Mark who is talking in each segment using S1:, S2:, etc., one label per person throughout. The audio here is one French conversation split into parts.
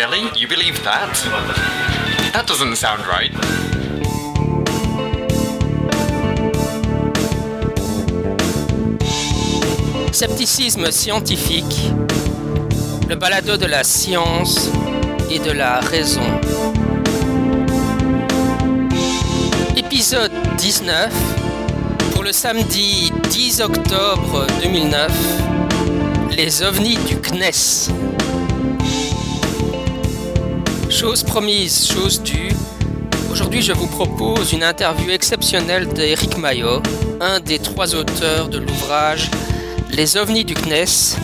S1: You believe that? That doesn't sound right.
S2: Scepticisme scientifique, le balado de la science et de la raison. Épisode 19 pour le samedi 10 octobre 2009. Les ovnis du CNES. Chose promise, chose due. Aujourd'hui, je vous propose une interview exceptionnelle d'Éric Maillot, un des trois auteurs de l'ouvrage Les ovnis du CNES,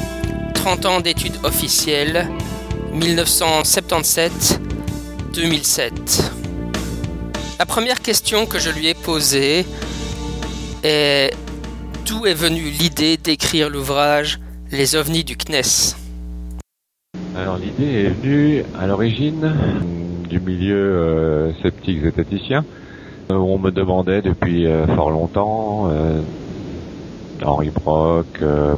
S2: 30 ans d'études officielles, 1977-2007. La première question que je lui ai posée est d'où est venue l'idée d'écrire l'ouvrage Les ovnis du CNES
S3: L'idée est venue à l'origine du milieu euh, sceptique zététicien. où on me demandait depuis euh, fort longtemps, euh, Henri Brock,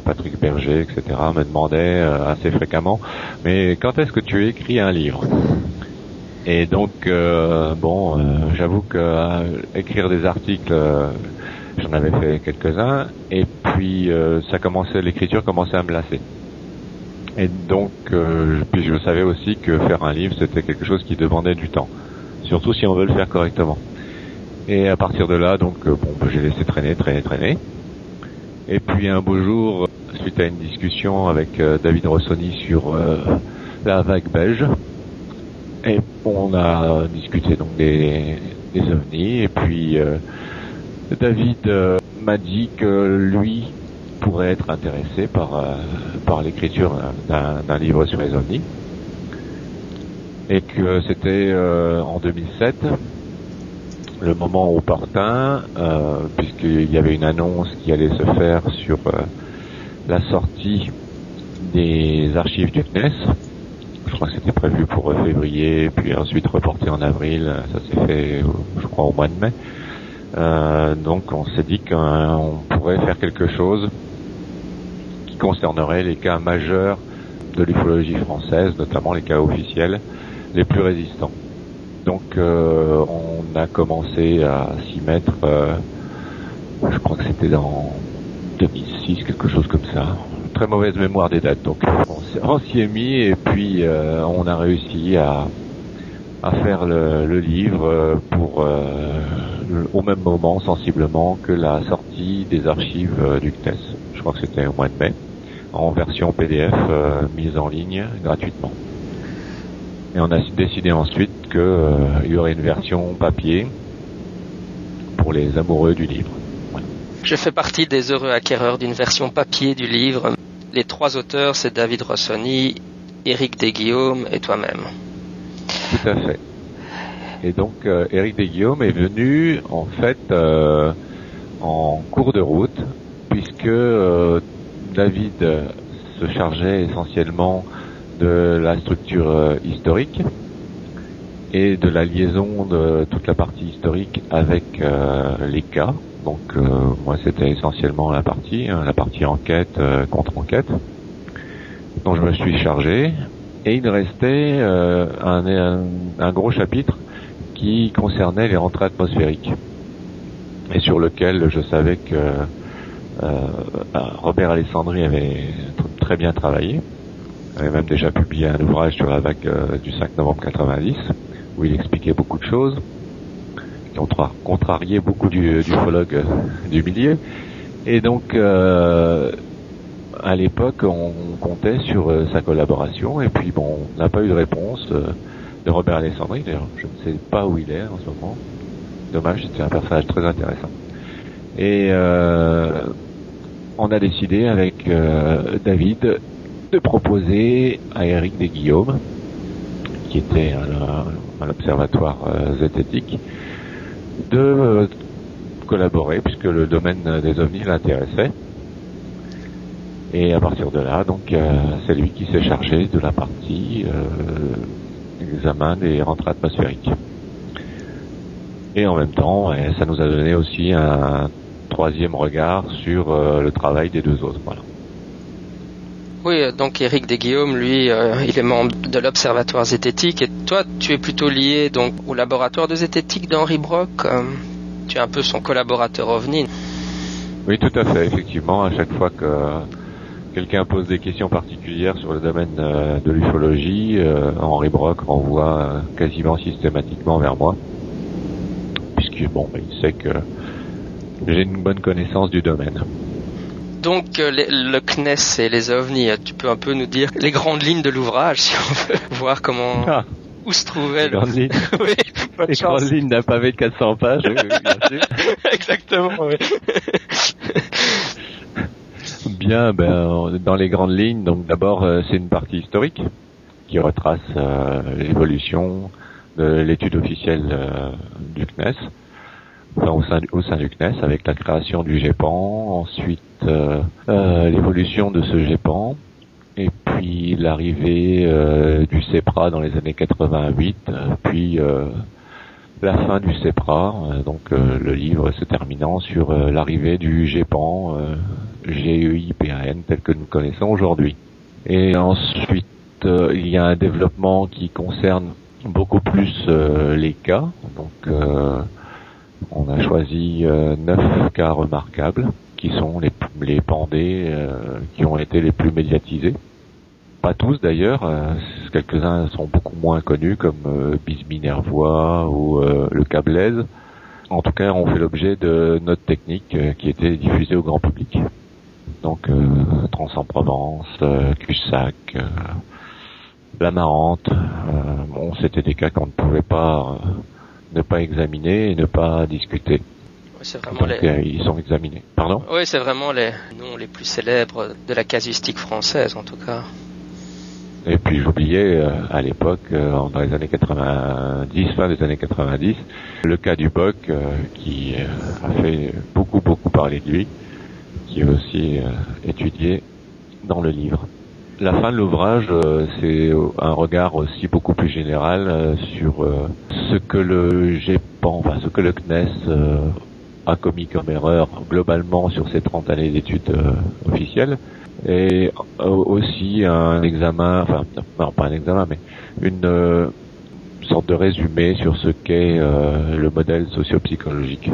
S3: Patrick Berger, etc. me demandaient euh, assez fréquemment, mais quand est-ce que tu écris un livre? Et donc, bon, j'avoue que écrire des articles, j'en avais fait quelques-uns, et puis ça commençait, l'écriture commençait à me lasser. Et donc, euh, puis je savais aussi que faire un livre, c'était quelque chose qui demandait du temps, surtout si on veut le faire correctement. Et à partir de là, donc, euh, bon, j'ai laissé traîner, traîner, traîner. Et puis un beau jour, suite à une discussion avec euh, David Rossoni sur euh, la vague belge, et on a discuté donc des, ovnis. Et puis David m'a dit que lui pourrait être intéressé par euh, par l'écriture d'un livre sur les ovnis, et que c'était euh, en 2007 le moment opportun, euh, puisqu'il y avait une annonce qui allait se faire sur euh, la sortie des archives du CNES. Je crois que c'était prévu pour euh, février, puis ensuite reporté en avril. Ça s'est fait, euh, je crois, au mois de mai. Euh, donc on s'est dit qu'on pourrait faire quelque chose concernerait les cas majeurs de l'ufologie française, notamment les cas officiels les plus résistants. Donc euh, on a commencé à s'y mettre, euh, je crois que c'était dans 2006, quelque chose comme ça. Très mauvaise mémoire des dates, donc on s'y- est mis et puis euh, on a réussi à, à faire le, le livre pour au même moment sensiblement que la sortie des archives du CNES. Je crois que c'était au mois de mai, en version PDF euh, mise en ligne gratuitement. Et on a décidé ensuite qu'il y aurait une version papier pour les amoureux du livre.
S2: Je fais partie des heureux acquéreurs d'une version papier du livre. Les trois auteurs, c'est David Rossoni, Éric Desguillaume et toi-même.
S3: Tout à fait. Et donc euh, Éric Desguillaume est venu en fait euh, en cours de route puisque euh, David euh, se chargeait essentiellement de la structure euh, historique et de la liaison de toute la partie historique avec euh, les cas. Donc moi c'était essentiellement la partie, hein, la partie enquête, contre-enquête, dont je me suis chargé. Et il restait un, gros chapitre qui concernait les rentrées atmosphériques et sur lequel je savais que Robert Alessandri avait tr- très bien travaillé. Il avait même déjà publié un ouvrage sur la vague euh, du 5 novembre 90 où il expliquait beaucoup de choses qui ont tra- contrarié beaucoup du- d'ufologues euh, du milieu. Et donc, euh, à l'époque, on comptait sur euh, sa collaboration. Et puis, bon, on n'a pas eu de réponse euh, de Robert Alessandri. D'ailleurs, je ne sais pas où il est en ce moment. Dommage, c'était un personnage très intéressant. Et euh, on a décidé avec euh, David de proposer à Eric Desguillaume, qui était à l'observatoire euh, zététique, de euh, collaborer puisque le domaine des ovnis l'intéressait. Et à partir de là, donc, c'est lui qui s'est chargé de la partie examen des rentrées atmosphériques. Et en même temps, ça nous a donné aussi un troisième regard sur euh, le travail des deux autres. Voilà.
S2: Oui, donc Éric Desguillaume, lui, euh, il est membre de l'Observatoire zététique et toi, tu es plutôt lié donc au laboratoire de zététique d'Henri Brock. Euh, tu es un peu son collaborateur OVNI.
S3: Oui, tout à fait. Effectivement, à chaque fois que quelqu'un pose des questions particulières sur le domaine euh, de l'ufologie, Henri Brock renvoie quasiment systématiquement vers moi, puisque bon, il sait que j'ai une bonne connaissance du domaine.
S2: Donc euh, le CNES et les ovnis, tu peux un peu nous dire les grandes lignes de l'ouvrage si on veut voir comment ah. où se trouvait
S3: les grandes lignes. oui, les grandes lignes d'un pavé de 400 pages, oui, bien sûr.
S2: Exactement. Oui.
S3: bien, ben dans les grandes lignes, donc d'abord euh, c'est une partie historique qui retrace euh, l'évolution de l'étude officielle du CNES au, sein, au sein du CNES avec la création du GEPAN, ensuite euh, euh, l'évolution de ce GEPAN, et puis l'arrivée euh, du CEPRA dans les années 88, puis la fin du CEPRA, donc le livre se terminant sur l'arrivée du GEPAN, GEIPAN tel que nous connaissons aujourd'hui. Et ensuite, il y a un développement qui concerne beaucoup plus les cas, donc on a choisi euh, neuf cas remarquables qui sont les, les euh, qui ont été les plus médiatisés. Pas tous d'ailleurs, euh, quelques-uns sont beaucoup moins connus comme euh, ou le cas Blaise. En tout cas, on fait l'objet de notes techniques qui étaient diffusées au grand public. Donc Trans en Provence, Cussac, La Marante. bon, c'était des cas qu'on ne pouvait pas ne pas examiner et ne pas discuter.
S2: c'est vraiment les...
S3: Euh, ils sont examinés. Pardon
S2: Oui, c'est vraiment les noms les plus célèbres de la casuistique française, en tout cas.
S3: Et puis j'oubliais euh, à l'époque, euh, dans les années 90, fin des années 90, le cas du Boc qui a fait beaucoup beaucoup parler de lui, qui est aussi étudié dans le livre. La fin de l'ouvrage, euh, c'est un regard aussi beaucoup plus général euh, sur euh, ce que le GEPAN, enfin ce que le CNES a commis comme erreur globalement sur ces 30 années d'études officielles et aussi un examen, enfin non pas un examen, mais une sorte de résumé sur ce qu'est le modèle sociopsychologique.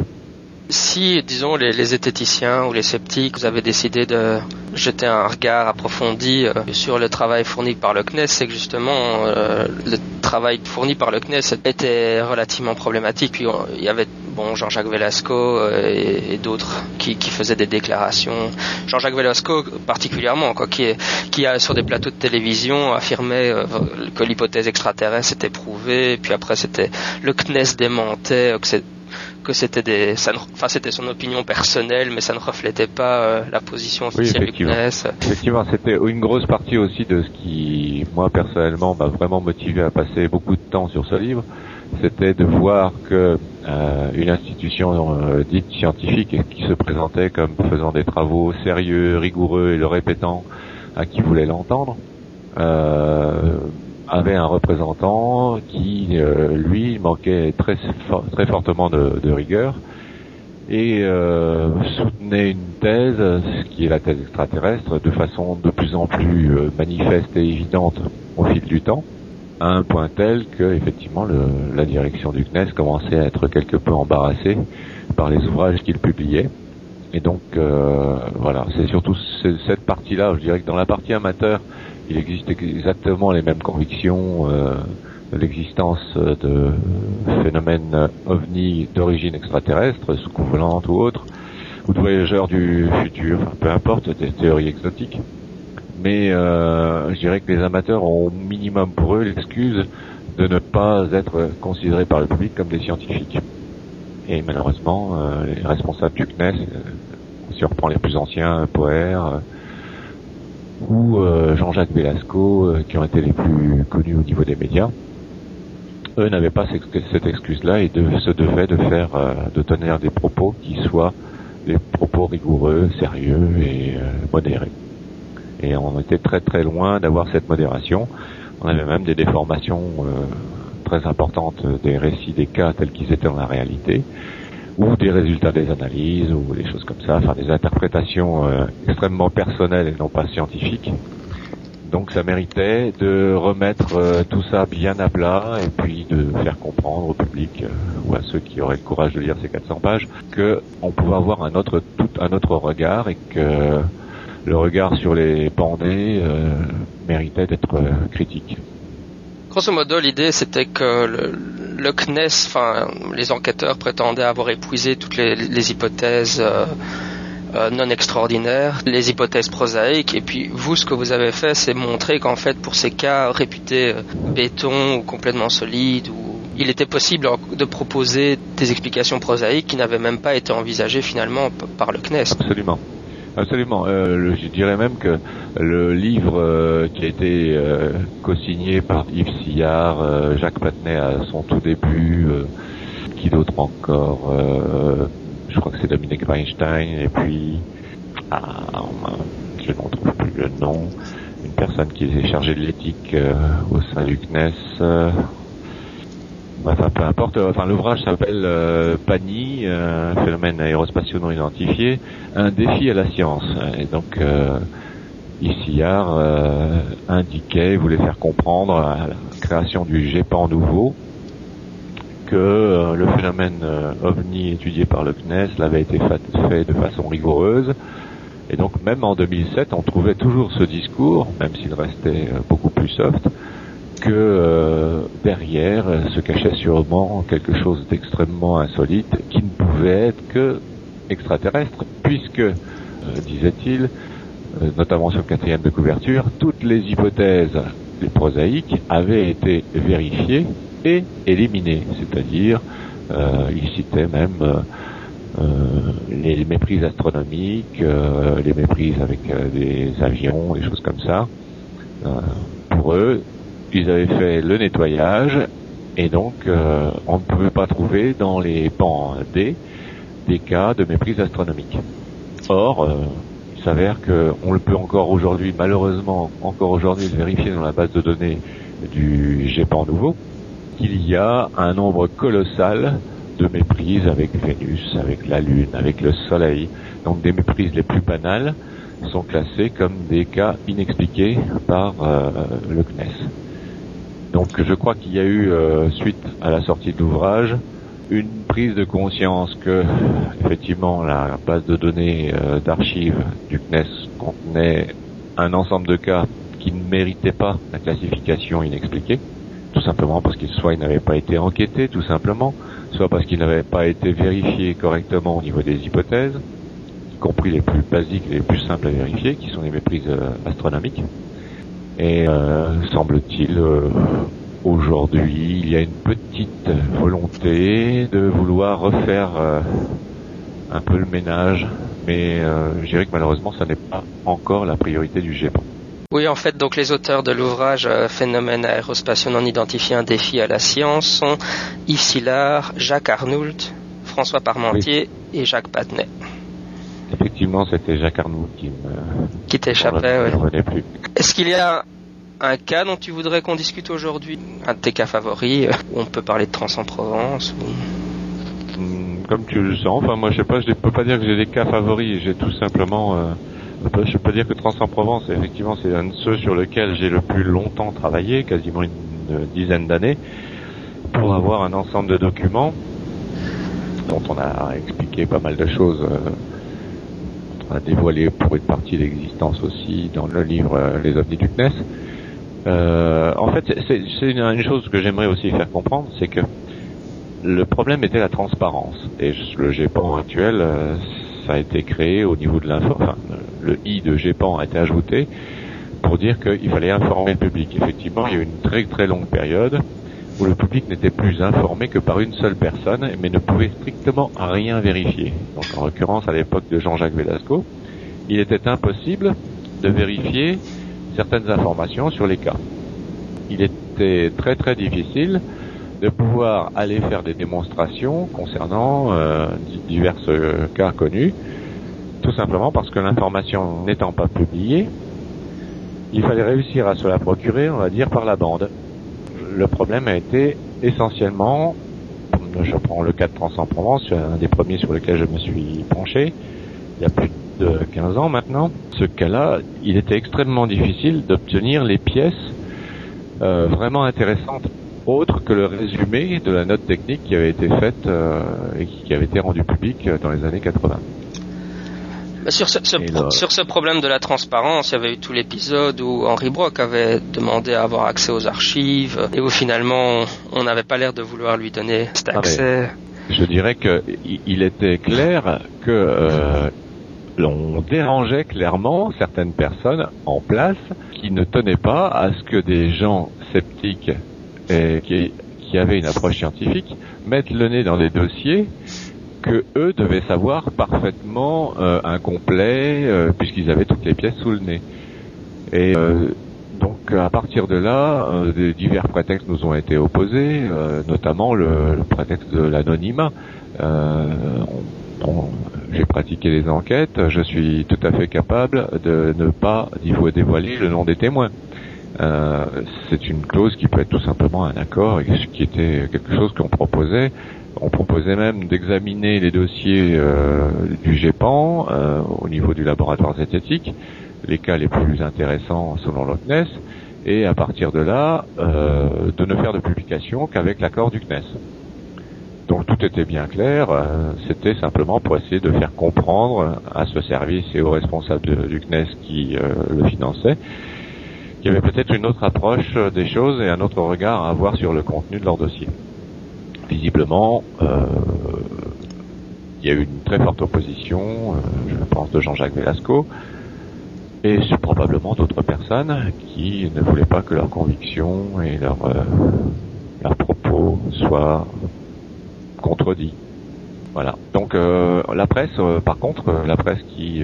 S2: Si, disons, les, les, zététiciens ou les sceptiques, vous avez décidé de jeter un regard approfondi euh, sur le travail fourni par le CNES, c'est que justement, euh, le travail fourni par le CNES était relativement problématique. Puis il y avait bon Jean-Jacques Velasco euh, et, d'autres qui, faisaient des déclarations. Jean-Jacques Velasco particulièrement, quoi, qui, a sur des plateaux de télévision affirmé que l'hypothèse extraterrestre était prouvée. Puis après, c'était le CNES démentait que c'était des, enfin c'était son opinion personnelle, mais ça ne reflétait pas euh, la position officielle
S3: du CNES. Effectivement, c'était une grosse partie aussi de ce qui, moi personnellement, m'a vraiment motivé à passer beaucoup de temps sur ce livre. C'était de voir que euh, une institution euh, dite scientifique qui se présentait comme faisant des travaux sérieux, rigoureux et le répétant à qui voulait l'entendre. Euh, avait un représentant qui, euh, lui, manquait très, très fortement de, rigueur et euh, soutenait une thèse, ce qui est la thèse extraterrestre, de façon de plus en plus euh, manifeste et évidente au fil du temps, à un point tel que, effectivement, la direction du CNES commençait à être quelque peu embarrassée par les ouvrages qu'il publiait. Et donc, euh, voilà, c'est surtout cette partie-là, je dirais que dans la partie amateur, il existe exactement les mêmes convictions euh, de l'existence de phénomènes ovnis d'origine extraterrestre, sous-volante ou autre, ou de voyageurs du futur, peu importe, des théories exotiques. Mais euh, je dirais que les amateurs ont minimum pour eux l'excuse de ne pas être considérés par le public comme des scientifiques. Et malheureusement, euh, les responsables du CNES, euh, on reprend les plus anciens, Poer, ou euh, Jean-Jacques Velasco, euh, qui ont été les plus connus au niveau des médias, eux n'avaient pas cette excuse-là et se devaient de faire, euh, de tenir des propos qui soient des propos rigoureux, sérieux et modérés. Et on était très très loin d'avoir cette modération. On avait même des déformations très importantes des récits des cas tels qu'ils étaient dans la réalité ou des résultats des analyses ou des choses comme ça, enfin des interprétations euh, extrêmement personnelles et non pas scientifiques. Donc ça méritait de remettre euh, tout ça bien à plat et puis de faire comprendre au public euh, ou à ceux qui auraient le courage de lire ces 400 pages que on pouvait avoir un autre tout un autre regard et que le regard sur les pandés euh, méritait d'être critique.
S2: Grosso modo, l'idée c'était que le, le CNES, enfin les enquêteurs prétendaient avoir épuisé toutes les, hypothèses euh, non extraordinaires, les hypothèses prosaïques, et puis vous, ce que vous avez fait, c'est montrer qu'en fait, pour ces cas réputés euh, béton ou complètement solides, il était possible de proposer des explications prosaïques qui n'avaient même pas été envisagées finalement par le CNES.
S3: Absolument. Absolument. Euh, je dirais même que le livre qui a été co-signé par Yves Sillard, Jacques Patnay à son tout début, qui d'autre encore je crois que c'est Dominique Weinstein, et puis, ah, je ne retrouve plus le nom, une personne qui est chargée de l'éthique euh, au sein du CNES. Euh, enfin, peu importe. Enfin, l'ouvrage s'appelle euh, PANI, un phénomène aérospatiaux non identifié, un défi à la science. Et donc, euh, Issillard indiquait, voulait faire comprendre à la création du GEPAN nouveau, que euh, le phénomène euh, ovni étudié par le CNES l'avait été fait de façon rigoureuse. Et donc même en 2007, on trouvait toujours ce discours, même s'il restait euh, beaucoup plus soft, que derrière se cachait sûrement quelque chose d'extrêmement insolite qui ne pouvait être que extraterrestre, puisque, disait-il, notamment sur le quatrième de couverture, toutes les hypothèses les prosaïques avaient été vérifiées et éliminés, c'est-à-dire euh, il citait même euh, euh, les méprises astronomiques, les méprises avec des avions, des choses comme ça. pour eux, ils avaient fait le nettoyage et donc on ne pouvait pas trouver dans les pans D des cas de méprise astronomique. Or, il s'avère qu'on le peut encore aujourd'hui, malheureusement, encore aujourd'hui, vérifier dans la base de données du GEPAN nouveau, qu'il y a un nombre colossal de méprises avec Vénus, avec la Lune, avec le Soleil. Donc des méprises les plus banales sont classées comme des cas inexpliqués par euh, le CNES. Donc je crois qu'il y a eu, euh, suite à la sortie de l'ouvrage, une prise de conscience que effectivement la base de données euh, d'archives du CNES contenait un ensemble de cas qui ne méritaient pas la classification inexpliquée tout simplement parce qu'il soit il n'avait pas été enquêté, tout simplement, soit parce qu'il n'avait pas été vérifié correctement au niveau des hypothèses, y compris les plus basiques, les plus simples à vérifier, qui sont les méprises euh, astronomiques. Et euh, semble-t-il, euh, aujourd'hui, il y a une petite volonté de vouloir refaire un peu le ménage, mais je dirais que malheureusement, ça n'est pas encore la priorité du G20.
S2: Oui, en fait, donc les auteurs de l'ouvrage euh, Phénomène aérospatiaux non identifié, un défi à la science sont Yves Sillard, Jacques Arnoult, François Parmentier et Jacques Patnay.
S3: Effectivement, c'était Jacques Arnoult qui me...
S2: Qui t'échappait, oui. Est-ce qu'il y a un cas dont tu voudrais qu'on discute aujourd'hui? Un de tes cas favoris, euh, où on peut parler de Trans en Provence
S3: hmm, Comme tu le sens, enfin moi je sais pas, je ne peux pas dire que j'ai des cas favoris, j'ai tout simplement... Euh, je peux dire que Trans en Provence, effectivement, c'est un de ceux sur lesquels j'ai le plus longtemps travaillé, quasiment une, dizaine d'années, pour avoir un ensemble de documents dont on a expliqué pas mal de choses. Euh, a dévoilé pour une partie l'existence aussi dans le livre euh, Les ovnis du CNES. Euh, en fait, c'est une, chose que j'aimerais aussi faire comprendre, c'est que le problème était la transparence. Et le GEPAN actuel, ça a été créé au niveau de l'info, enfin, le I de GEPAN a été ajouté pour dire qu'il fallait informer le public. Effectivement, il y a eu une très très longue période où le public n'était plus informé que par une seule personne, mais ne pouvait strictement rien vérifier. Donc en l'occurrence, à l'époque de Jean-Jacques Velasco, il était impossible de vérifier certaines informations sur les cas. Il était très très difficile de pouvoir aller faire des démonstrations concernant euh, divers euh, cas connus, tout simplement parce que l'information n'étant pas publiée, il fallait réussir à se la procurer, on va dire, par la bande. Le problème a été essentiellement, je prends le cas de Trans en Provence, un des premiers sur lesquels je me suis penché, il y a plus de de 15 ans maintenant. Ce cas-là, il était extrêmement difficile d'obtenir les pièces euh, vraiment intéressantes autres que le résumé de la note technique qui avait été faite euh, et qui avait été rendue publique dans les années 80.
S2: Bah, sur, ce, sur ce problème de la transparence, il y avait eu tout l'épisode où Henri Brock avait demandé à avoir accès aux archives et où finalement on n'avait pas l'air de vouloir lui donner cet ah, accès.
S3: je dirais qu'il était clair que euh, l'on dérangeait clairement certaines personnes en place qui ne tenaient pas à ce que des gens sceptiques et qui, qui avaient une approche scientifique mettent le nez dans des dossiers que eux devaient savoir parfaitement euh, incomplet euh, puisqu'ils avaient toutes les pièces sous le nez. Et euh, donc à partir de là, euh, divers prétextes nous ont été opposés, notamment le, prétexte de l'anonymat. J'ai pratiqué les enquêtes, je suis tout à fait capable de ne pas dévoiler le nom des témoins. C'est une clause qui peut être tout simplement un accord, et qui était quelque chose qu'on proposait on proposait même d'examiner les dossiers euh, du GEPAN euh, au niveau du laboratoire zététique, les cas les plus intéressants selon le CNES, et à partir de là, euh, de ne faire de publication qu'avec l'accord du CNES. Donc tout était bien clair, c'était simplement pour essayer de faire comprendre à ce service et aux responsables du CNES qui le finançaient qu'il y avait peut-être une autre approche des choses et un autre regard à avoir sur le contenu de leur dossier visiblement, euh, il y a eu une très forte opposition, euh, je pense, de Jean-Jacques Velasco, et probablement d'autres personnes qui ne voulaient pas que leurs convictions et leurs euh, propos soient contredits. Voilà. Donc la presse, par contre, la presse qui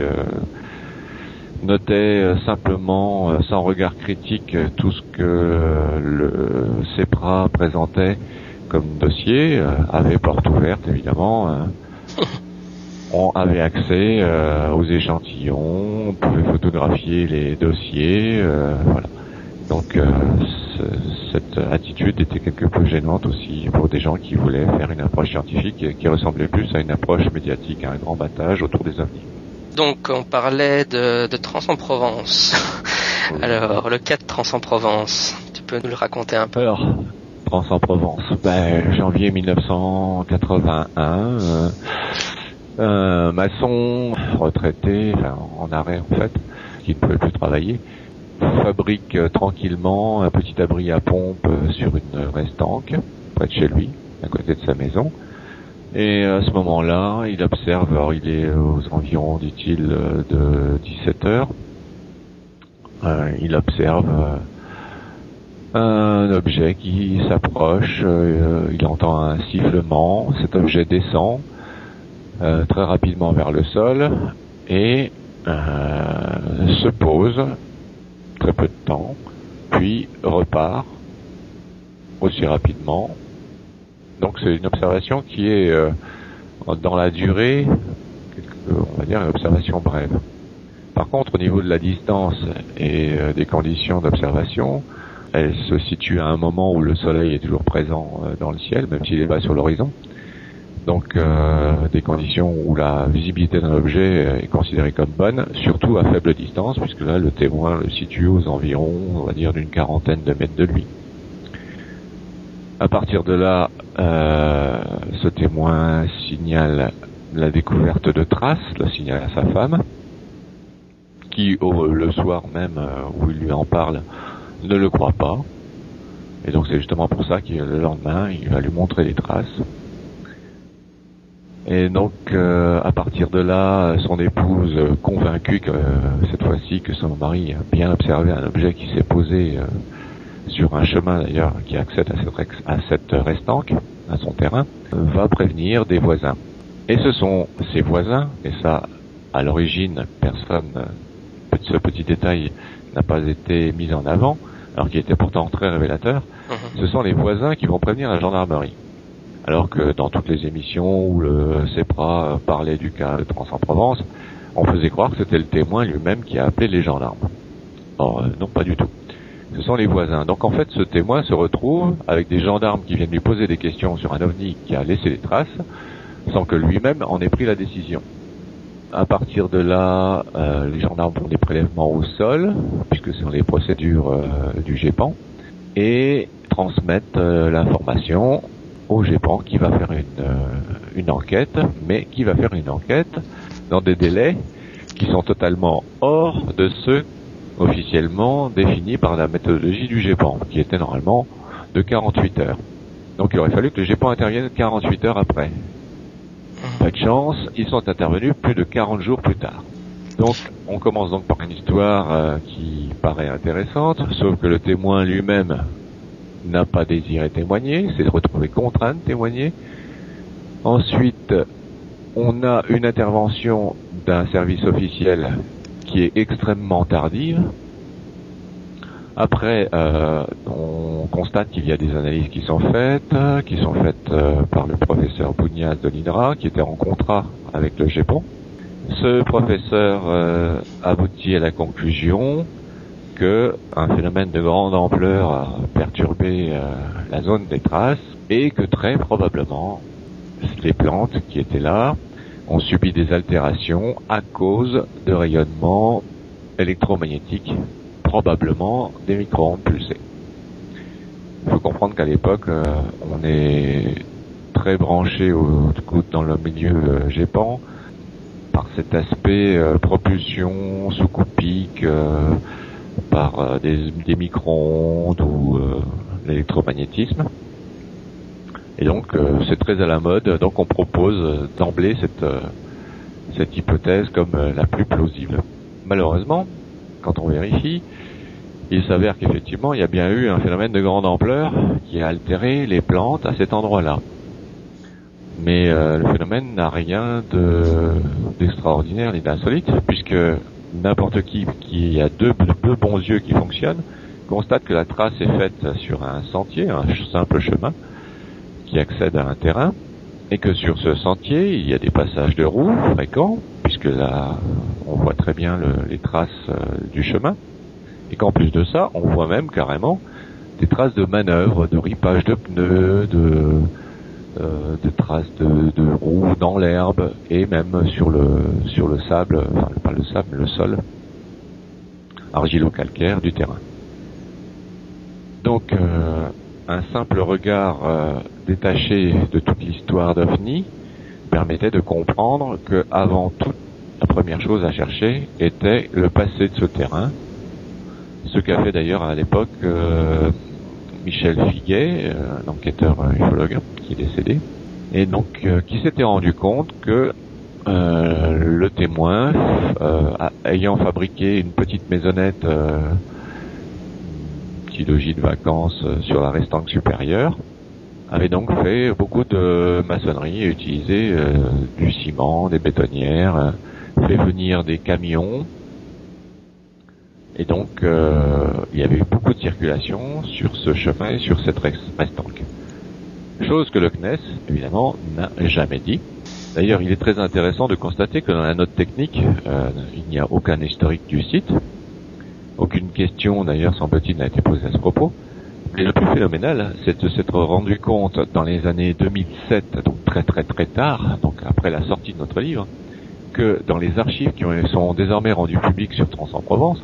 S3: notait simplement, sans regard critique, tout ce que le CEPRA présentait comme dossier euh, avait porte ouverte évidemment. Euh. on avait accès euh, aux échantillons, on pouvait photographier les dossiers, voilà. Donc cette attitude était quelque peu gênante aussi pour des gens qui voulaient faire une approche scientifique qui ressemblait plus à une approche médiatique, à un grand battage autour des ovnis.
S2: Donc on parlait de, de Trans en Provence. Alors le cas de Trans en Provence, tu peux nous le raconter un peu?
S3: En Provence. Ben, janvier 1981. Euh, un maçon retraité, en arrêt en fait, qui ne pouvait plus travailler, fabrique euh, tranquillement un petit abri à pompe euh, sur une restanque près de chez lui, à côté de sa maison. Et à ce moment-là, il observe, alors il est aux environs, dit-il, de 17 heures, il observe un objet qui s'approche, euh, il entend un sifflement, cet objet descend euh, très rapidement vers le sol et euh, se pose très peu de temps, puis repart aussi rapidement. Donc c'est une observation qui est dans la durée, on va dire une observation brève. Par contre, au niveau de la distance et des conditions d'observation, elle se situe à un moment où le soleil est toujours présent euh, dans le ciel, même s'il est bas sur l'horizon. Donc euh, des conditions où la visibilité d'un objet est considérée comme bonne, surtout à faible distance, puisque là le témoin le situe aux environs, on va dire, d'une quarantaine de mètres de lui. À partir de là, euh, ce témoin signale la découverte de traces, le signale à sa femme, qui le soir même où il lui en parle, ne le croit pas. Et donc c'est justement pour ça que le lendemain, il va lui montrer les traces. Et donc euh, à partir de là, son épouse, convaincue que cette fois-ci que son mari a bien observé un objet qui s'est posé euh, sur un chemin d'ailleurs qui accède à cette, à cette restanque, à son terrain, va prévenir des voisins. Et ce sont ces voisins, et ça à l'origine personne, ce petit détail n'a pas été mis en avant, alors qui était pourtant très révélateur, mhm. ce sont les voisins qui vont prévenir la gendarmerie. Alors que dans toutes les émissions où le CEPRA parlait du cas de Trans en Provence, on faisait croire que c'était le témoin lui-même qui a appelé les gendarmes. Or, euh, non, pas du tout. Ce sont les voisins. Donc en fait, ce témoin se retrouve avec des gendarmes qui viennent lui poser des questions sur un ovni qui a laissé des traces, sans que lui-même en ait pris la décision. À partir de là, euh, les gendarmes font des prélèvements au sol, puisque ce sont les procédures euh, du GEPAN, et transmettent euh, l'information au GEPAN qui va faire une, une enquête, mais qui va faire une enquête dans des délais qui sont totalement hors de ceux officiellement définis par la méthodologie du GEPAN, qui était normalement de 48 heures. Donc il aurait fallu que le GEPAN intervienne 48 heures après. Pas de chance, ils sont intervenus plus de 40 jours plus tard. Donc on commence donc par une histoire euh, qui paraît intéressante, sauf que le témoin lui-même n'a pas désiré témoigner, s'est retrouvé contraint de témoigner. Ensuite, on a une intervention d'un service officiel qui est extrêmement tardive. Après, euh, on constate qu'il y a des analyses qui sont faites, qui sont faites euh, par le professeur Bounias de l'INRA, qui était en contrat avec le GEPON. Ce professeur euh, aboutit à la conclusion que un phénomène de grande ampleur a perturbé euh, la zone des traces et que très probablement les plantes qui étaient là ont subi des altérations à cause de rayonnements électromagnétiques probablement des micro-ondes pulsées. Il faut comprendre qu'à l'époque, euh, on est très branché dans le milieu euh, GEPAN par cet aspect euh, propulsion sous-coupique, par des, des micro-ondes ou l'électromagnétisme. Et donc c'est très à la mode, donc on propose d'emblée cette, cette hypothèse comme la plus plausible. Malheureusement, quand on vérifie, il s'avère qu'effectivement, il y a bien eu un phénomène de grande ampleur qui a altéré les plantes à cet endroit-là. Mais euh, le phénomène n'a rien d'extraordinaire ni d'insolite, puisque n'importe qui qui a deux bons yeux qui fonctionnent constate que la trace est faite sur un sentier, un simple chemin qui accède à un terrain, et que sur ce sentier, il y a des passages de roues fréquents, puisque là, on voit très bien les traces euh, du chemin et qu'en plus de ça, on voit même carrément des traces de manœuvres, de ripage de pneus, de, euh, traces de, de roues dans l'herbe et même sur le sur le sable, enfin pas le sable, mais le sol argilo-calcaire du terrain. Donc euh, un simple regard euh, détaché de toute l'histoire d'OVNI permettait de comprendre que avant tout, la première chose à chercher était le passé de ce terrain, ce qu'a fait d'ailleurs à l'époque euh, Michel Figuet, euh, un enquêteur ufologue qui est décédé, et donc euh, qui s'était rendu compte que le témoin, ayant fabriqué une petite maisonnette petit logis de vacances sur la restante supérieure, avait donc fait beaucoup de maçonnerie et utilisé du ciment, des bétonnières, fait venir des camions et donc, euh, il y avait eu beaucoup de circulation sur ce chemin et sur cette restanque. Chose que le CNES, évidemment, n'a jamais dit. D'ailleurs, il est très intéressant de constater que dans la note technique, euh, il n'y a aucun historique du site. Aucune question, d'ailleurs, semble-t-il, n'a été posée à ce propos. Mais le plus phénoménal, c'est de s'être rendu compte dans les années 2007, donc très très très tard, donc après la sortie de notre livre, que dans les archives qui sont désormais rendues publiques sur Trans en Provence,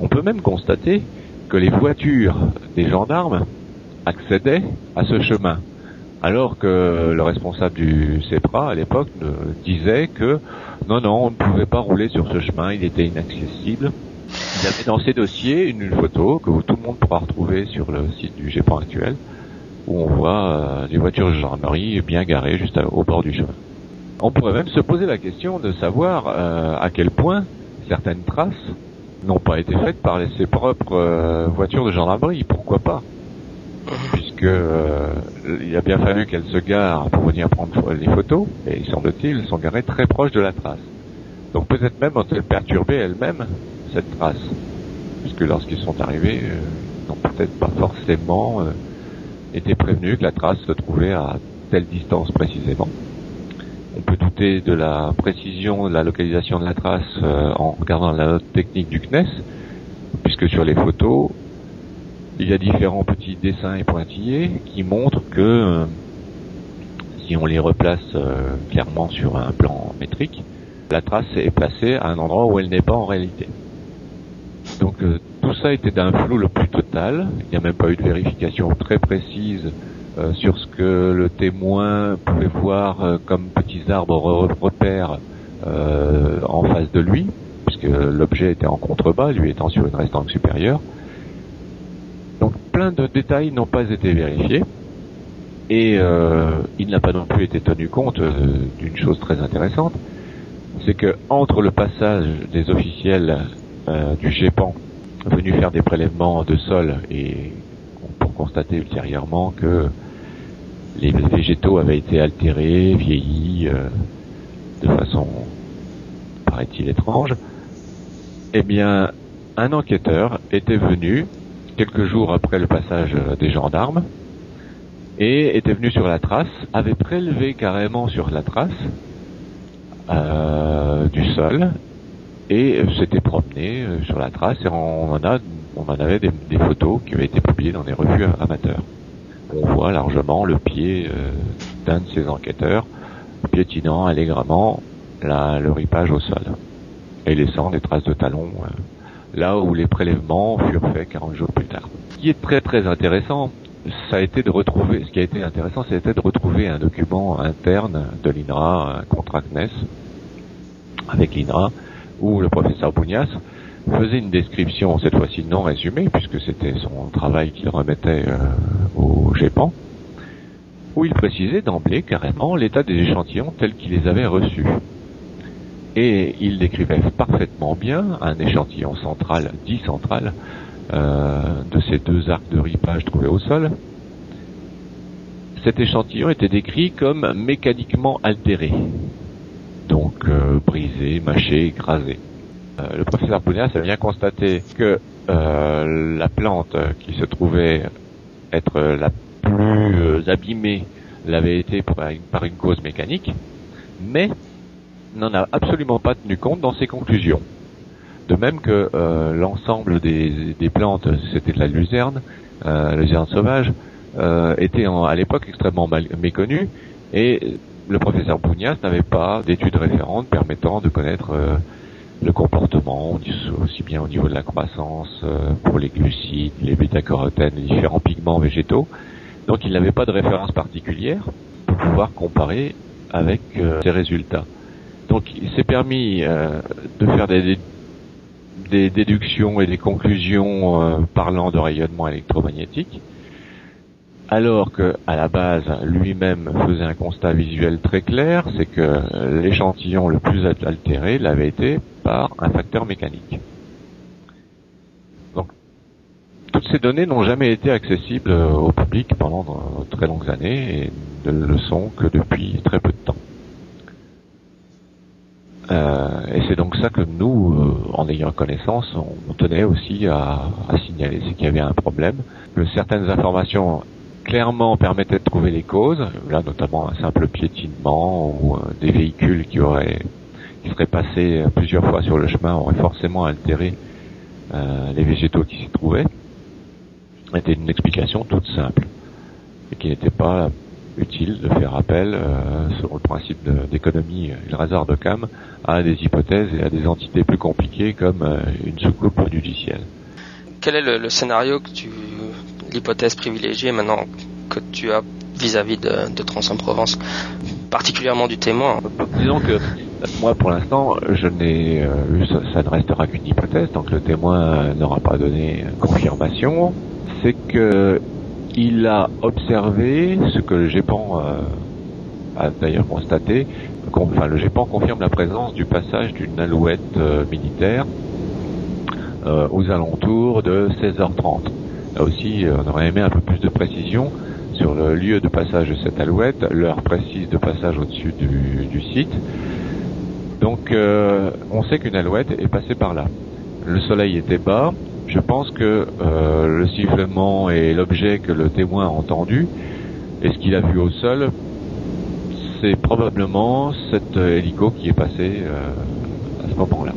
S3: on peut même constater que les voitures des gendarmes accédaient à ce chemin, alors que le responsable du CEPRA à l'époque disait que non, non, on ne pouvait pas rouler sur ce chemin, il était inaccessible. Il avait dans ces dossiers une, photo que tout le monde pourra retrouver sur le site du GEPAN actuel, où on voit les euh, voitures de gendarmerie bien garées juste au bord du chemin. On pourrait même se poser la question de savoir euh, à quel point certaines traces n'ont pas été faites par ses propres euh, voitures de gendarmerie. Pourquoi pas? Puisque il a bien fallu qu'elles se garent pour venir prendre les photos, et il semble-t-il, sont garées très proches de la trace. Donc peut-être même ont-elles perturbé elles-mêmes cette trace, puisque lorsqu'ils sont arrivés, euh, ils n'ont peut-être pas forcément été prévenus que la trace se trouvait à telle distance précisément. On peut douter de la précision de la localisation de la trace euh, en regardant la note technique du CNES, puisque sur les photos, il y a différents petits dessins et pointillés qui montrent que euh, si on les replace euh, clairement sur un plan métrique, la trace est placée à un endroit où elle n'est pas en réalité. Donc euh, tout ça était d'un flou le plus total. Il n'y a même pas eu de vérification très précise euh, sur ce que le témoin pouvait voir euh, comme petits arbres repères en face de lui, puisque l'objet était en contrebas, lui étant sur une restante supérieure. Donc plein de détails n'ont pas été vérifiés. Et il n'a pas non plus été tenu compte d'une chose très intéressante, c'est que entre le passage des officiels du GEPAN venu faire des prélèvements de sol et pour constater ultérieurement que les végétaux avaient été altérés, vieillis euh, de façon, paraît-il, étrange, eh bien, un enquêteur était venu quelques jours après le passage des gendarmes et était venu sur la trace, avait prélevé carrément sur la trace euh, du sol et s'était promené euh, sur la trace et on en a on en avait des, photos qui avaient été publiées dans des revues amateurs. On voit largement le pied euh, d'un de ces enquêteurs piétinant allègrement le ripage au sol et laissant des traces de talons euh, là où les prélèvements furent faits 40 jours plus tard. Ce qui est très très intéressant, ça a été de retrouver, ce qui a été intéressant, c'était de retrouver un document interne de l'INRA, un contrat CNES avec l'INRA, où le professeur Bougnas faisait une description, cette fois-ci non résumée, puisque c'était son travail qu'il remettait euh, au GEPAN, où il précisait d'emblée carrément l'état des échantillons tels qu'il les avait reçus. Et il décrivait parfaitement bien un échantillon central, dit central, euh, de ces deux arcs de ripage trouvés au sol. Cet échantillon était décrit comme mécaniquement altéré, donc euh, brisé, mâché, écrasé. Euh, le professeur Poulias a bien constaté que euh, la plante qui se trouvait être la plus abîmée l'avait été par une, cause mécanique, mais n'en a absolument pas tenu compte dans ses conclusions. De même que l'ensemble des, plantes, c'était de la luzerne, euh, luzerne sauvage, était à l'époque extrêmement mal, méconnue et le professeur Bougnas n'avait pas d'études référentes permettant de connaître euh, le comportement, aussi bien au niveau de la croissance, euh, pour les glucides, les bêta-carotènes, les différents pigments végétaux. Donc il n'avait pas de référence particulière pour pouvoir comparer avec euh, ces résultats. Donc il s'est permis de faire des, déductions et des conclusions parlant de rayonnement électromagnétique alors que à la base lui-même faisait un constat visuel très clair, c'est que l'échantillon le plus altéré l'avait été par un facteur mécanique. Donc toutes ces données n'ont jamais été accessibles au public pendant de très longues années et ne le sont que depuis très peu de temps. Euh, et c'est donc ça que nous, euh, en ayant connaissance, on tenait aussi à signaler, c'est qu'il y avait un problème, que certaines informations clairement permettait de trouver les causes, là notamment un simple piétinement ou euh, des véhicules qui auraient qui seraient passés plusieurs fois sur le chemin auraient forcément altéré euh, les végétaux qui s'y trouvaient, était une explication toute simple et qui n'était pas utile de faire appel, euh, selon le principe d'économie et le hasard de Cam, à des hypothèses et à des entités plus compliquées comme une soucoupe du ciel.
S2: Quel est le scénario que tu l'hypothèse privilégiée maintenant que tu as vis-à-vis de, Trans-en-Provence, particulièrement du témoin
S3: Disons que moi, pour l'instant, je n'ai eu, ça, ne restera qu'une hypothèse, tant que le témoin n'aura pas donné confirmation. C'est que il a observé ce que le GEPAN euh, a d'ailleurs constaté. Enfin, le GEPAN confirme la présence du passage d'une alouette euh, militaire euh, aux alentours de 16h30. Là aussi, euh, on aurait aimé un peu plus de précision sur le lieu de passage de cette alouette, l'heure précise de passage au-dessus du, site. Donc, euh, on sait qu'une alouette est passée par là. Le soleil était bas. Je pense que euh, le sifflement et l'objet que le témoin a entendu et ce qu'il a vu au sol, c'est probablement cet hélico qui est passé à ce moment-là.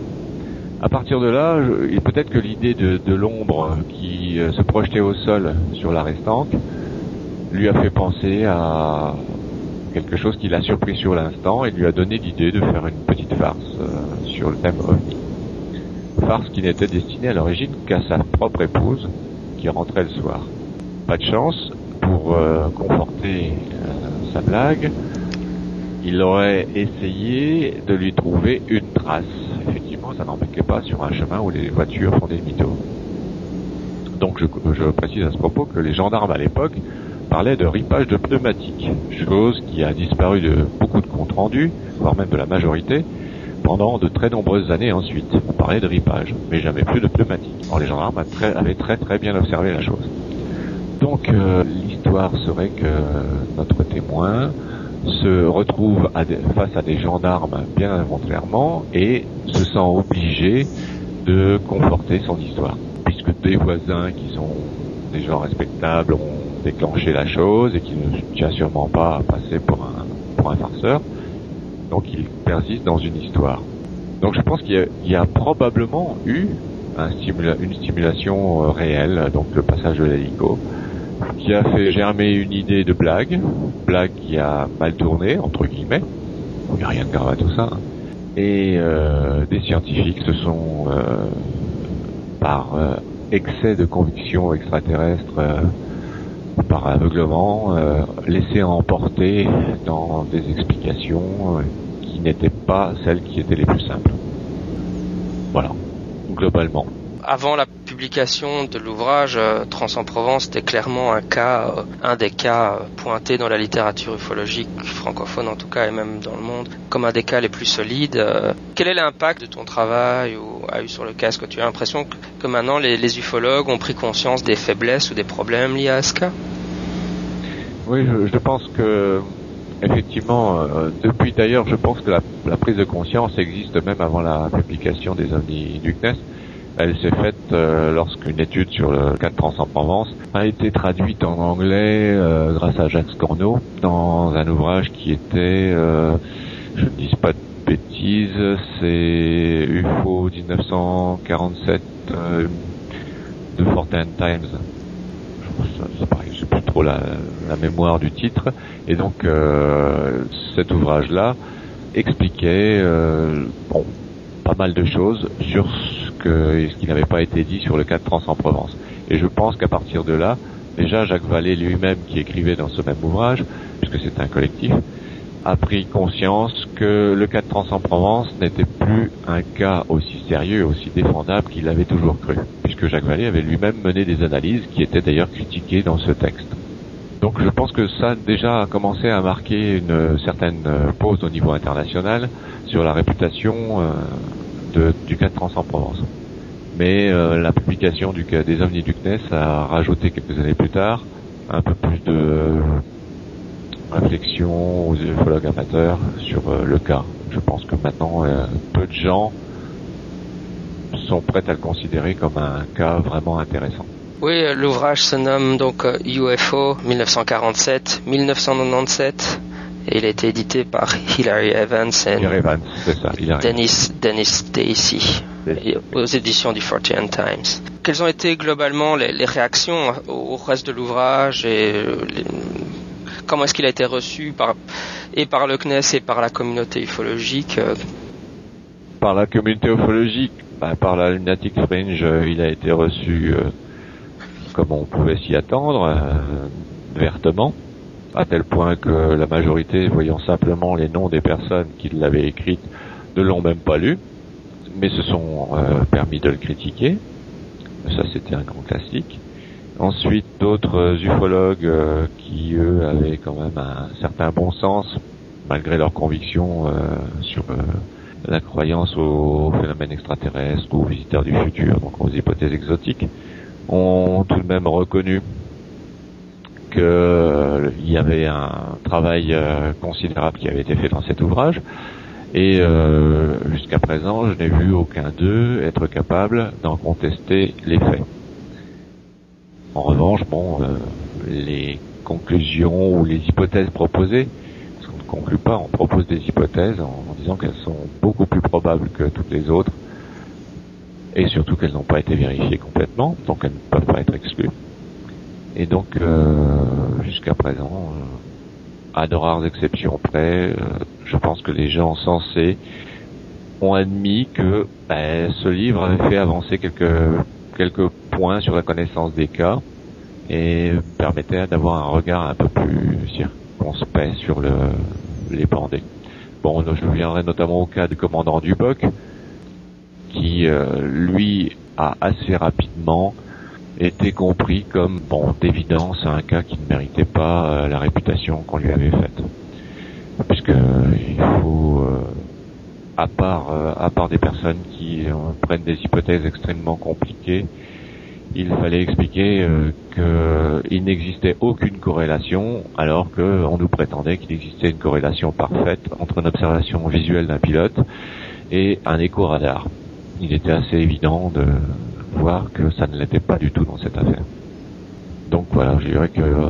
S3: À partir de là, peut-être que l'idée de, l'ombre qui euh, se projetait au sol sur la restante lui a fait penser à quelque chose qui l'a surpris sur l'instant et lui a donné l'idée de faire une petite farce euh, sur le thème ovni. Farce qui n'était destinée à l'origine qu'à sa propre épouse qui rentrait le soir. Pas de chance, pour euh, conforter sa blague, il aurait essayé de lui trouver une trace. Ça n'empêchait pas sur un chemin où les voitures font des mythos. Donc je, précise à ce propos que les gendarmes à l'époque parlaient de ripage de pneumatiques, chose qui a disparu de beaucoup de comptes rendus, voire même de la majorité, pendant de très nombreuses années ensuite. On parlait de ripage, mais jamais plus de pneumatiques. Or les gendarmes avaient très très bien observé la chose. Donc euh, l'histoire serait que notre témoin se retrouve face à des gendarmes bien involontairement et se sent obligé de conforter son histoire. Puisque des voisins qui sont des gens respectables ont déclenché la chose et qui ne tient sûrement pas à passer pour un, pour un farceur. Donc il persiste dans une histoire. Donc je pense qu'il y, a probablement eu une stimulation euh, réelle, donc le passage de l'hélico, qui a fait germer une idée de blague, blague qui a mal tourné, entre guillemets. Il n'y a rien de grave à tout ça. Et euh, des scientifiques se sont, euh, par euh, excès de conviction extraterrestre, euh, par aveuglement, euh, laissés emporter dans des explications qui n'étaient pas celles qui étaient les plus simples. Voilà, globalement
S2: avant la publication de l'ouvrage, euh, Trans en Provence était clairement un cas, euh, un des cas euh, pointés dans la littérature ufologique francophone en tout cas et même dans le monde comme un des cas les plus solides. Quel est l'impact de ton travail ou a eu sur le cas? Est-ce que tu as l'impression que, maintenant les, ufologues ont pris conscience des faiblesses ou des problèmes liés à ce cas?
S3: Oui, je, pense que effectivement, depuis d'ailleurs, je pense que la, la, prise de conscience existe même avant la publication des ovnis du CNES. Elle s'est faite euh, lorsqu'une étude sur le cas de Provence a été traduite en anglais euh, grâce à Jacques Corneau dans un ouvrage qui était, euh, je ne dis pas de bêtises, c'est UFO 1947 de Fortin Times. C'est pareil, je sais plus trop la, mémoire du titre. Et donc cet ouvrage-là expliquait bon pas mal de choses sur que, ce qui n'avait pas été dit sur le cas de Trans en Provence. Et je pense qu'à partir de là, déjà Jacques Vallée lui-même qui écrivait dans ce même ouvrage, puisque c'est un collectif, a pris conscience que le cas de Trans en Provence n'était plus un cas aussi sérieux, aussi défendable qu'il l'avait toujours cru, puisque Jacques Vallée avait lui-même mené des analyses qui étaient d'ailleurs critiquées dans ce texte. Donc je pense que ça déjà a commencé à marquer une certaine pause au niveau international sur la réputation euh, du cas de Trans en Provence. Mais euh, la publication des ovnis du CNES a rajouté quelques années plus tard un peu plus de euh, réflexion aux ufologues amateurs sur le cas. Je pense que maintenant peu de gens sont prêts à le considérer comme un cas vraiment intéressant.
S2: Oui, l'ouvrage se nomme donc UFO 1947-1997 et il a été édité par Hilary Evans et Dennis, Dennis Stacy aux éditions du Fortean Times. Quelles ont été globalement les, les réactions au reste de l'ouvrage et les, comment est-ce qu'il a été reçu par, et par le CNES et par la communauté ufologique
S3: Par la communauté ufologique, bah, par la Lunatic Fringe, il a été reçu euh, comme on pouvait s'y attendre, euh, vertement, à tel point que la majorité, voyant simplement les noms des personnes qui l'avaient écrite, ne l'ont même pas lu, mais se sont euh, permis de le critiquer. Ça, c'était un grand classique. Ensuite, d'autres ufologues euh, qui, eux, avaient quand même un certain bon sens, malgré leurs convictions euh, sur la croyance aux phénomènes extraterrestres ou aux visiteurs du futur, donc aux hypothèses exotiques, ont tout de même reconnu qu'il euh, y avait un travail euh, considérable qui avait été fait dans cet ouvrage. Et euh, jusqu'à présent, je n'ai vu aucun d'eux être capable d'en contester les faits. En revanche, bon, les conclusions ou les hypothèses proposées, parce qu'on ne conclut pas, on propose des hypothèses en disant qu'elles sont beaucoup plus probables que toutes les autres, et surtout qu'elles n'ont pas été vérifiées complètement, donc elles ne peuvent pas être exclues. Et donc, euh, jusqu'à présent, à de rares exceptions près, je pense que les gens sensés ont admis que ben, ce livre avait fait avancer quelques quelques points sur la connaissance des cas et permettait d'avoir un regard un peu plus circonspect sur le, les bandés. Bon, je reviendrai notamment au cas du commandant Duboc, qui euh, lui a assez rapidement été compris comme bon d'évidence un cas qui ne méritait pas euh, la réputation qu'on lui avait faite, puisque il faut euh, à part à part des personnes qui prennent des hypothèses extrêmement compliquées il fallait expliquer euh, qu'il n'existait aucune corrélation, alors qu'on nous prétendait qu'il existait une corrélation parfaite entre une observation visuelle d'un pilote et un écho radar. Il était assez évident de voir que ça ne l'était pas du tout dans cette affaire. Donc voilà, je dirais que euh,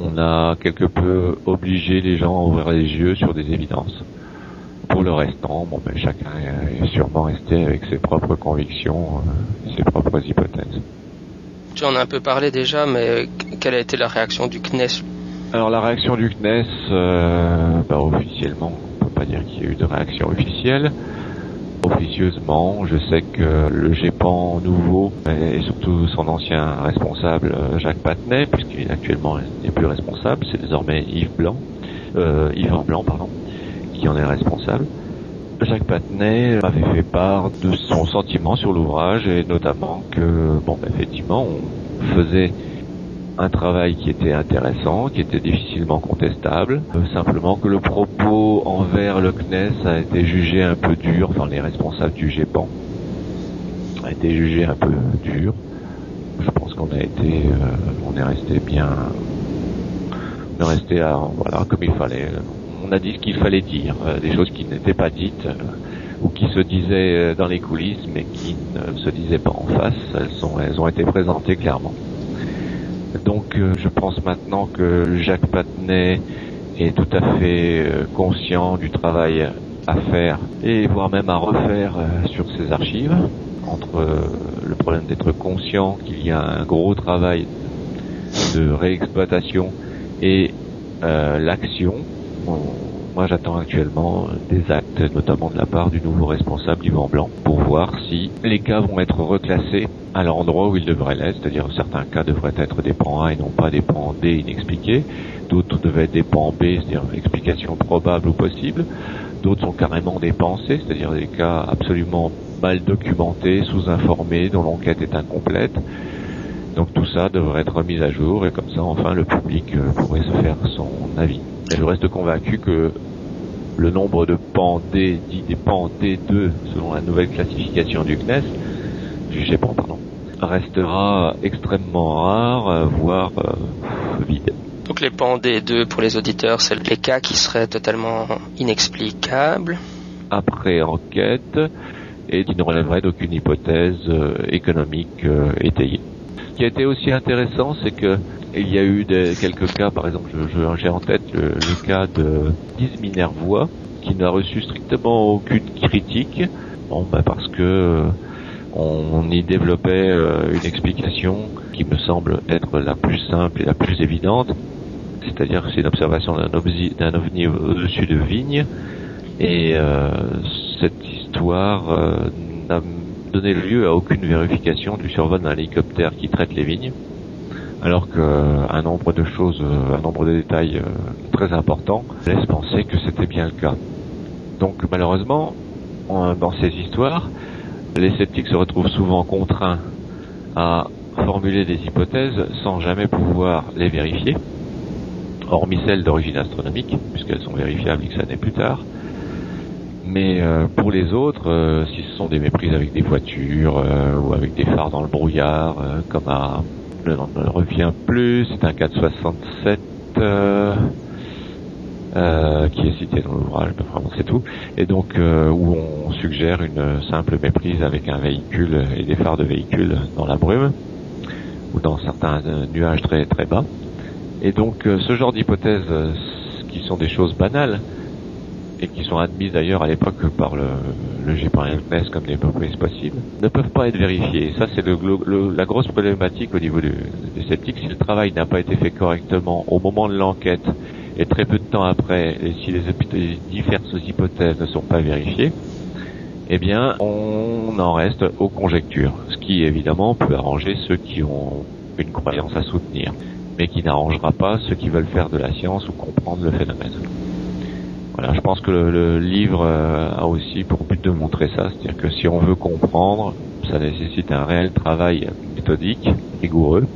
S3: on a quelque peu obligé les gens à ouvrir les yeux sur des évidences. Pour le restant, bon, ben, chacun est sûrement resté avec ses propres convictions, euh, ses propres hypothèses.
S2: Tu en as un peu parlé déjà, mais quelle a été la réaction du CNES
S3: Alors la réaction du CNES, euh, bah, officiellement, on peut pas dire qu'il y a eu de réaction officielle. Officieusement, je sais que le GEPAN nouveau et surtout son ancien responsable euh, Jacques Patnay, puisqu'il actuellement n'est plus responsable, c'est désormais Yves Blanc, euh, Yves Blanc pardon, qui en est responsable. Jacques Patnay avait fait part de son sentiment sur l'ouvrage et notamment que, bon, effectivement, on faisait un travail qui était intéressant, qui était difficilement contestable, euh, simplement que le propos envers le CNES a été jugé un peu dur, enfin les responsables du GEPAN a été jugé un peu dur. Je pense qu'on a été, euh, on est resté bien, on est resté à, voilà, comme il fallait on a dit ce qu'il fallait dire, euh, des choses qui n'étaient pas dites ou qui se disaient dans les coulisses mais qui ne se disaient pas en face. Elles ont été présentées clairement. Donc je pense maintenant que Jacques Patnay est tout à fait conscient du travail à faire et voire même à refaire sur ses archives. Entre le problème d'être conscient qu'il y a un gros travail de réexploitation et l'action, moi, j'attends actuellement des actes, notamment de la part du nouveau responsable Yvan Blanc, pour voir si les cas vont être reclassés à l'endroit où ils devraient l'être, c'est-à-dire certains cas devraient être des pans A et non pas des pans D inexpliqués, d'autres devaient être des pans B, c'est-à-dire explication probable ou possible, d'autres sont carrément des pensées, c'est-à-dire des cas absolument mal documentés, sous-informés, dont l'enquête est incomplète. Donc tout ça devrait être remis à jour et comme ça enfin le public euh, pourrait se faire son avis. Je reste convaincu que le nombre de pans D, dit des pans D2 selon la nouvelle classification du CNES, pardon, restera extrêmement rare, euh, voire euh, vide.
S2: Donc les pans D2 pour les auditeurs, c'est les cas qui seraient totalement inexplicables.
S3: Après enquête et qui ne relèveraient d'aucune hypothèse euh, économique étayée. Ce qui a été aussi intéressant, c'est que il y a eu des, quelques cas, par exemple, j'ai en tête le, cas de Lise Minervois, qui n'a reçu strictement aucune critique, bon, bah parce que euh, on y développait euh, une explication qui me semble être la plus simple et la plus évidente, c'est-à-dire que c'est une observation d'un ovni, au-dessus de vignes, et euh, cette histoire n'a donné lieu à aucune vérification du survol d'un hélicoptère qui traite les vignes. Alors qu'un nombre de choses, un nombre de détails euh, très importants laisse penser que c'était bien le cas. Donc malheureusement, dans ces histoires, les sceptiques se retrouvent souvent contraints à formuler des hypothèses sans jamais pouvoir les vérifier, hormis celles d'origine astronomique, puisqu'elles sont vérifiables X années plus tard. Mais euh, pour les autres, euh, si ce sont des méprises avec des voitures ou avec des phares dans le brouillard, comme à je ne revient plus, c'est un 467 euh, euh, qui est cité dans l'ouvrage, vraiment c'est tout, et donc euh, où on suggère une simple méprise avec un véhicule et des phares de véhicule dans la brume, ou dans certains nuages très très bas. Et donc ce genre d'hypothèses qui sont des choses banales, et qui sont admises d'ailleurs à l'époque par le, le GPRMS comme des hypothèses possibles, ne peuvent pas être vérifiées. Ça, c'est la grosse problématique au niveau des sceptiques. Si le travail n'a pas été fait correctement au moment de l'enquête et très peu de temps après, si les, les diverses hypothèses ne sont pas vérifiées, eh bien, on en reste aux conjectures, ce qui évidemment peut arranger ceux qui ont une croyance à soutenir, mais qui n'arrangera pas ceux qui veulent faire de la science ou comprendre le phénomène. Voilà, je pense que le, livre euh, a aussi pour but de montrer ça, c'est-à-dire que si on veut comprendre, ça nécessite un réel travail méthodique, rigoureux,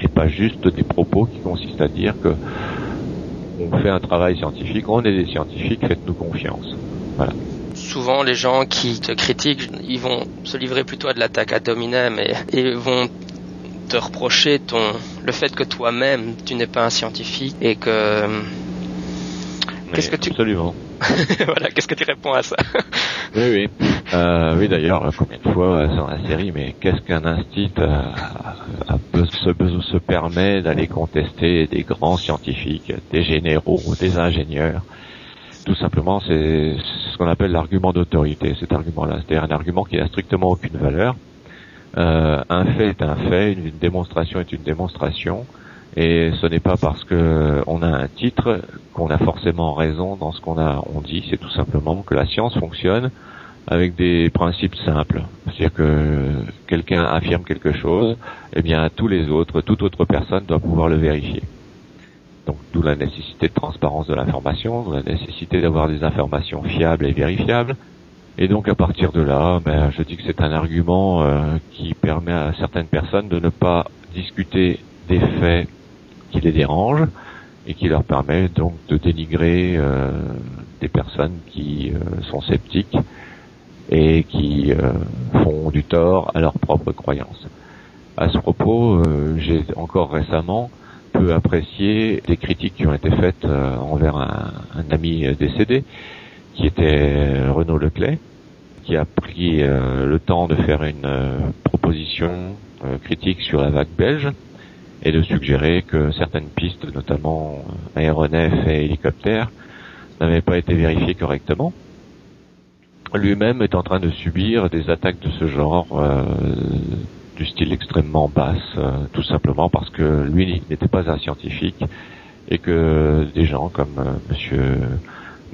S3: et pas juste des propos qui consistent à dire que on fait un travail scientifique, on est des scientifiques, faites-nous confiance. Voilà
S2: souvent les gens qui te critiquent, ils vont se livrer plutôt à de l'attaque à dominem et, et vont te reprocher ton le fait que toi-même tu n'es pas un scientifique et que
S3: qu'est-ce que tu absolument
S2: voilà qu'est-ce que tu réponds à ça
S3: oui oui euh, oui d'ailleurs combien de fois dans la série mais qu'est-ce qu'un instit se, se permet d'aller contester des grands scientifiques des généraux des ingénieurs? Tout simplement, c'est ce qu'on appelle l'argument d'autorité, cet argument-là. C'est-à-dire un argument qui n'a strictement aucune valeur. Euh, un fait est un fait, une, démonstration est une démonstration, et ce n'est pas parce que on a un titre qu'on a forcément raison dans ce qu'on a on dit. C'est tout simplement que la science fonctionne avec des principes simples. C'est-à-dire que quelqu'un affirme quelque chose, eh bien tous les autres, toute autre personne doit pouvoir le vérifier. Donc d'où la nécessité de transparence de l'information, la nécessité d'avoir des informations fiables et vérifiables. Et donc à partir de là, ben, je dis que c'est un argument euh, qui permet à certaines personnes de ne pas discuter des faits qui les dérangent et qui leur permet donc de dénigrer euh, des personnes qui euh, sont sceptiques et qui font du tort à leurs propres croyances. À ce propos, j'ai encore récemment peut apprécier des critiques qui ont été faites euh, envers un, ami décédé, qui était Renaud Leclerc, qui a pris euh, le temps de faire une euh, proposition critique sur la vague belge et de suggérer que certaines pistes, notamment aéronefs et hélicoptères, n'avaient pas été vérifiées correctement. Lui-même est en train de subir des attaques de ce genre du style extrêmement basse, euh, tout simplement parce que lui n'était pas un scientifique et que des gens comme euh, Monsieur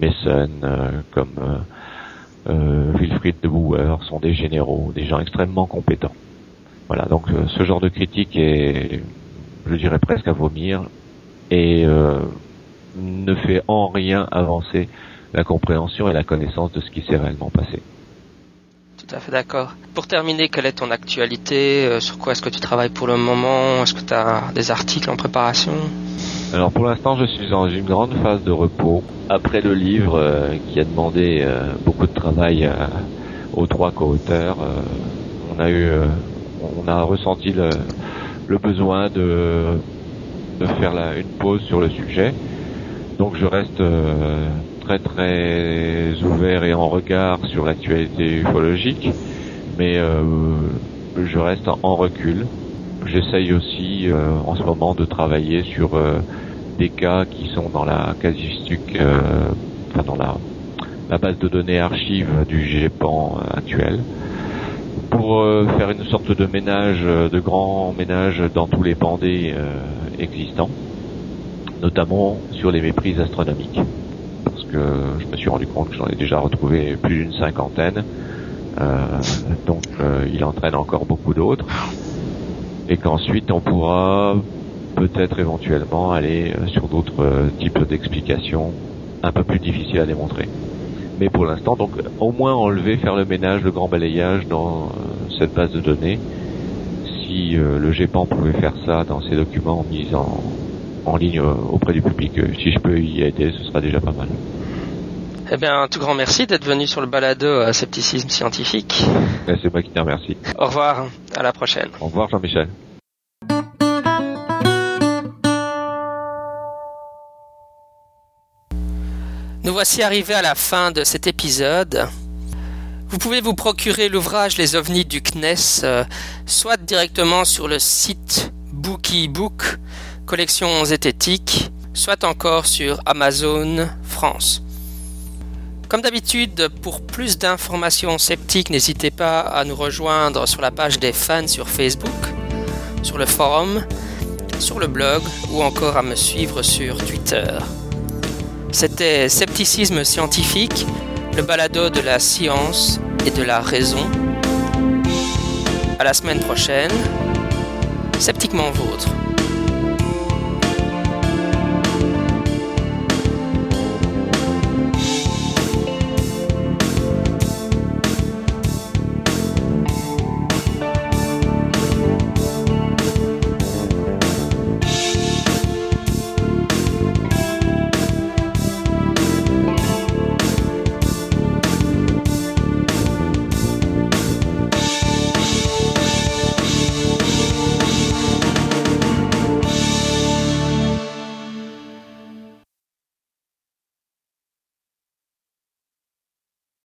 S3: euh, comme Wilfried de Bouwer sont des généraux, des gens extrêmement compétents. Voilà, donc ce genre de critique est, je dirais presque à vomir et ne fait en rien avancer la compréhension et la connaissance de ce qui s'est réellement passé
S2: tout à fait d'accord. Pour terminer, quelle est ton actualité? Euh, Sur quoi est-ce que tu travailles pour le moment? Est-ce que tu as des articles en préparation?
S3: Alors pour l'instant, je suis dans une grande phase de repos. Après le livre euh, qui a demandé euh, beaucoup de travail aux trois co-auteurs, on a eu, on a ressenti le, le besoin de, de faire la, une pause sur le sujet. Donc je reste très très ouvert et en regard sur l'actualité ufologique, mais euh, je reste en recul. J'essaye aussi euh, en ce moment de travailler sur euh, des cas qui sont dans la casuistique, enfin dans la, la, base de données archive du GEPAN actuel, pour faire une sorte de ménage, de grand ménage dans tous les pandés existants, notamment sur les méprises astronomiques je me suis rendu compte que j'en ai déjà retrouvé plus d'une cinquantaine. Euh, donc euh, il entraîne encore beaucoup d'autres. Et qu'ensuite on pourra peut-être éventuellement aller euh, sur d'autres types d'explications un peu plus difficiles à démontrer. Mais pour l'instant, donc au moins enlever, faire le ménage, le grand balayage dans cette base de données. Si le GEPAN pouvait faire ça dans ses documents mis en, en ligne auprès du public, si je peux y aider, ce sera déjà pas mal.
S2: Eh bien, un tout grand merci d'être venu sur le balado à Scepticisme Scientifique.
S3: C'est moi qui te remercie.
S2: Au revoir, à la prochaine.
S3: Au revoir Jean-Michel.
S2: Nous voici arrivés à la fin de cet épisode. Vous pouvez vous procurer l'ouvrage Les ovnis du CNES, euh, soit directement sur le site Bookiebook, collection zététique, soit encore sur Amazon France. Comme d'habitude, pour plus d'informations sceptiques, n'hésitez pas à nous rejoindre sur la page des fans sur Facebook, sur le forum, sur le blog ou encore à me suivre sur Twitter. C'était Scepticisme scientifique, le balado de la science et de la raison. À la semaine prochaine, sceptiquement vôtre.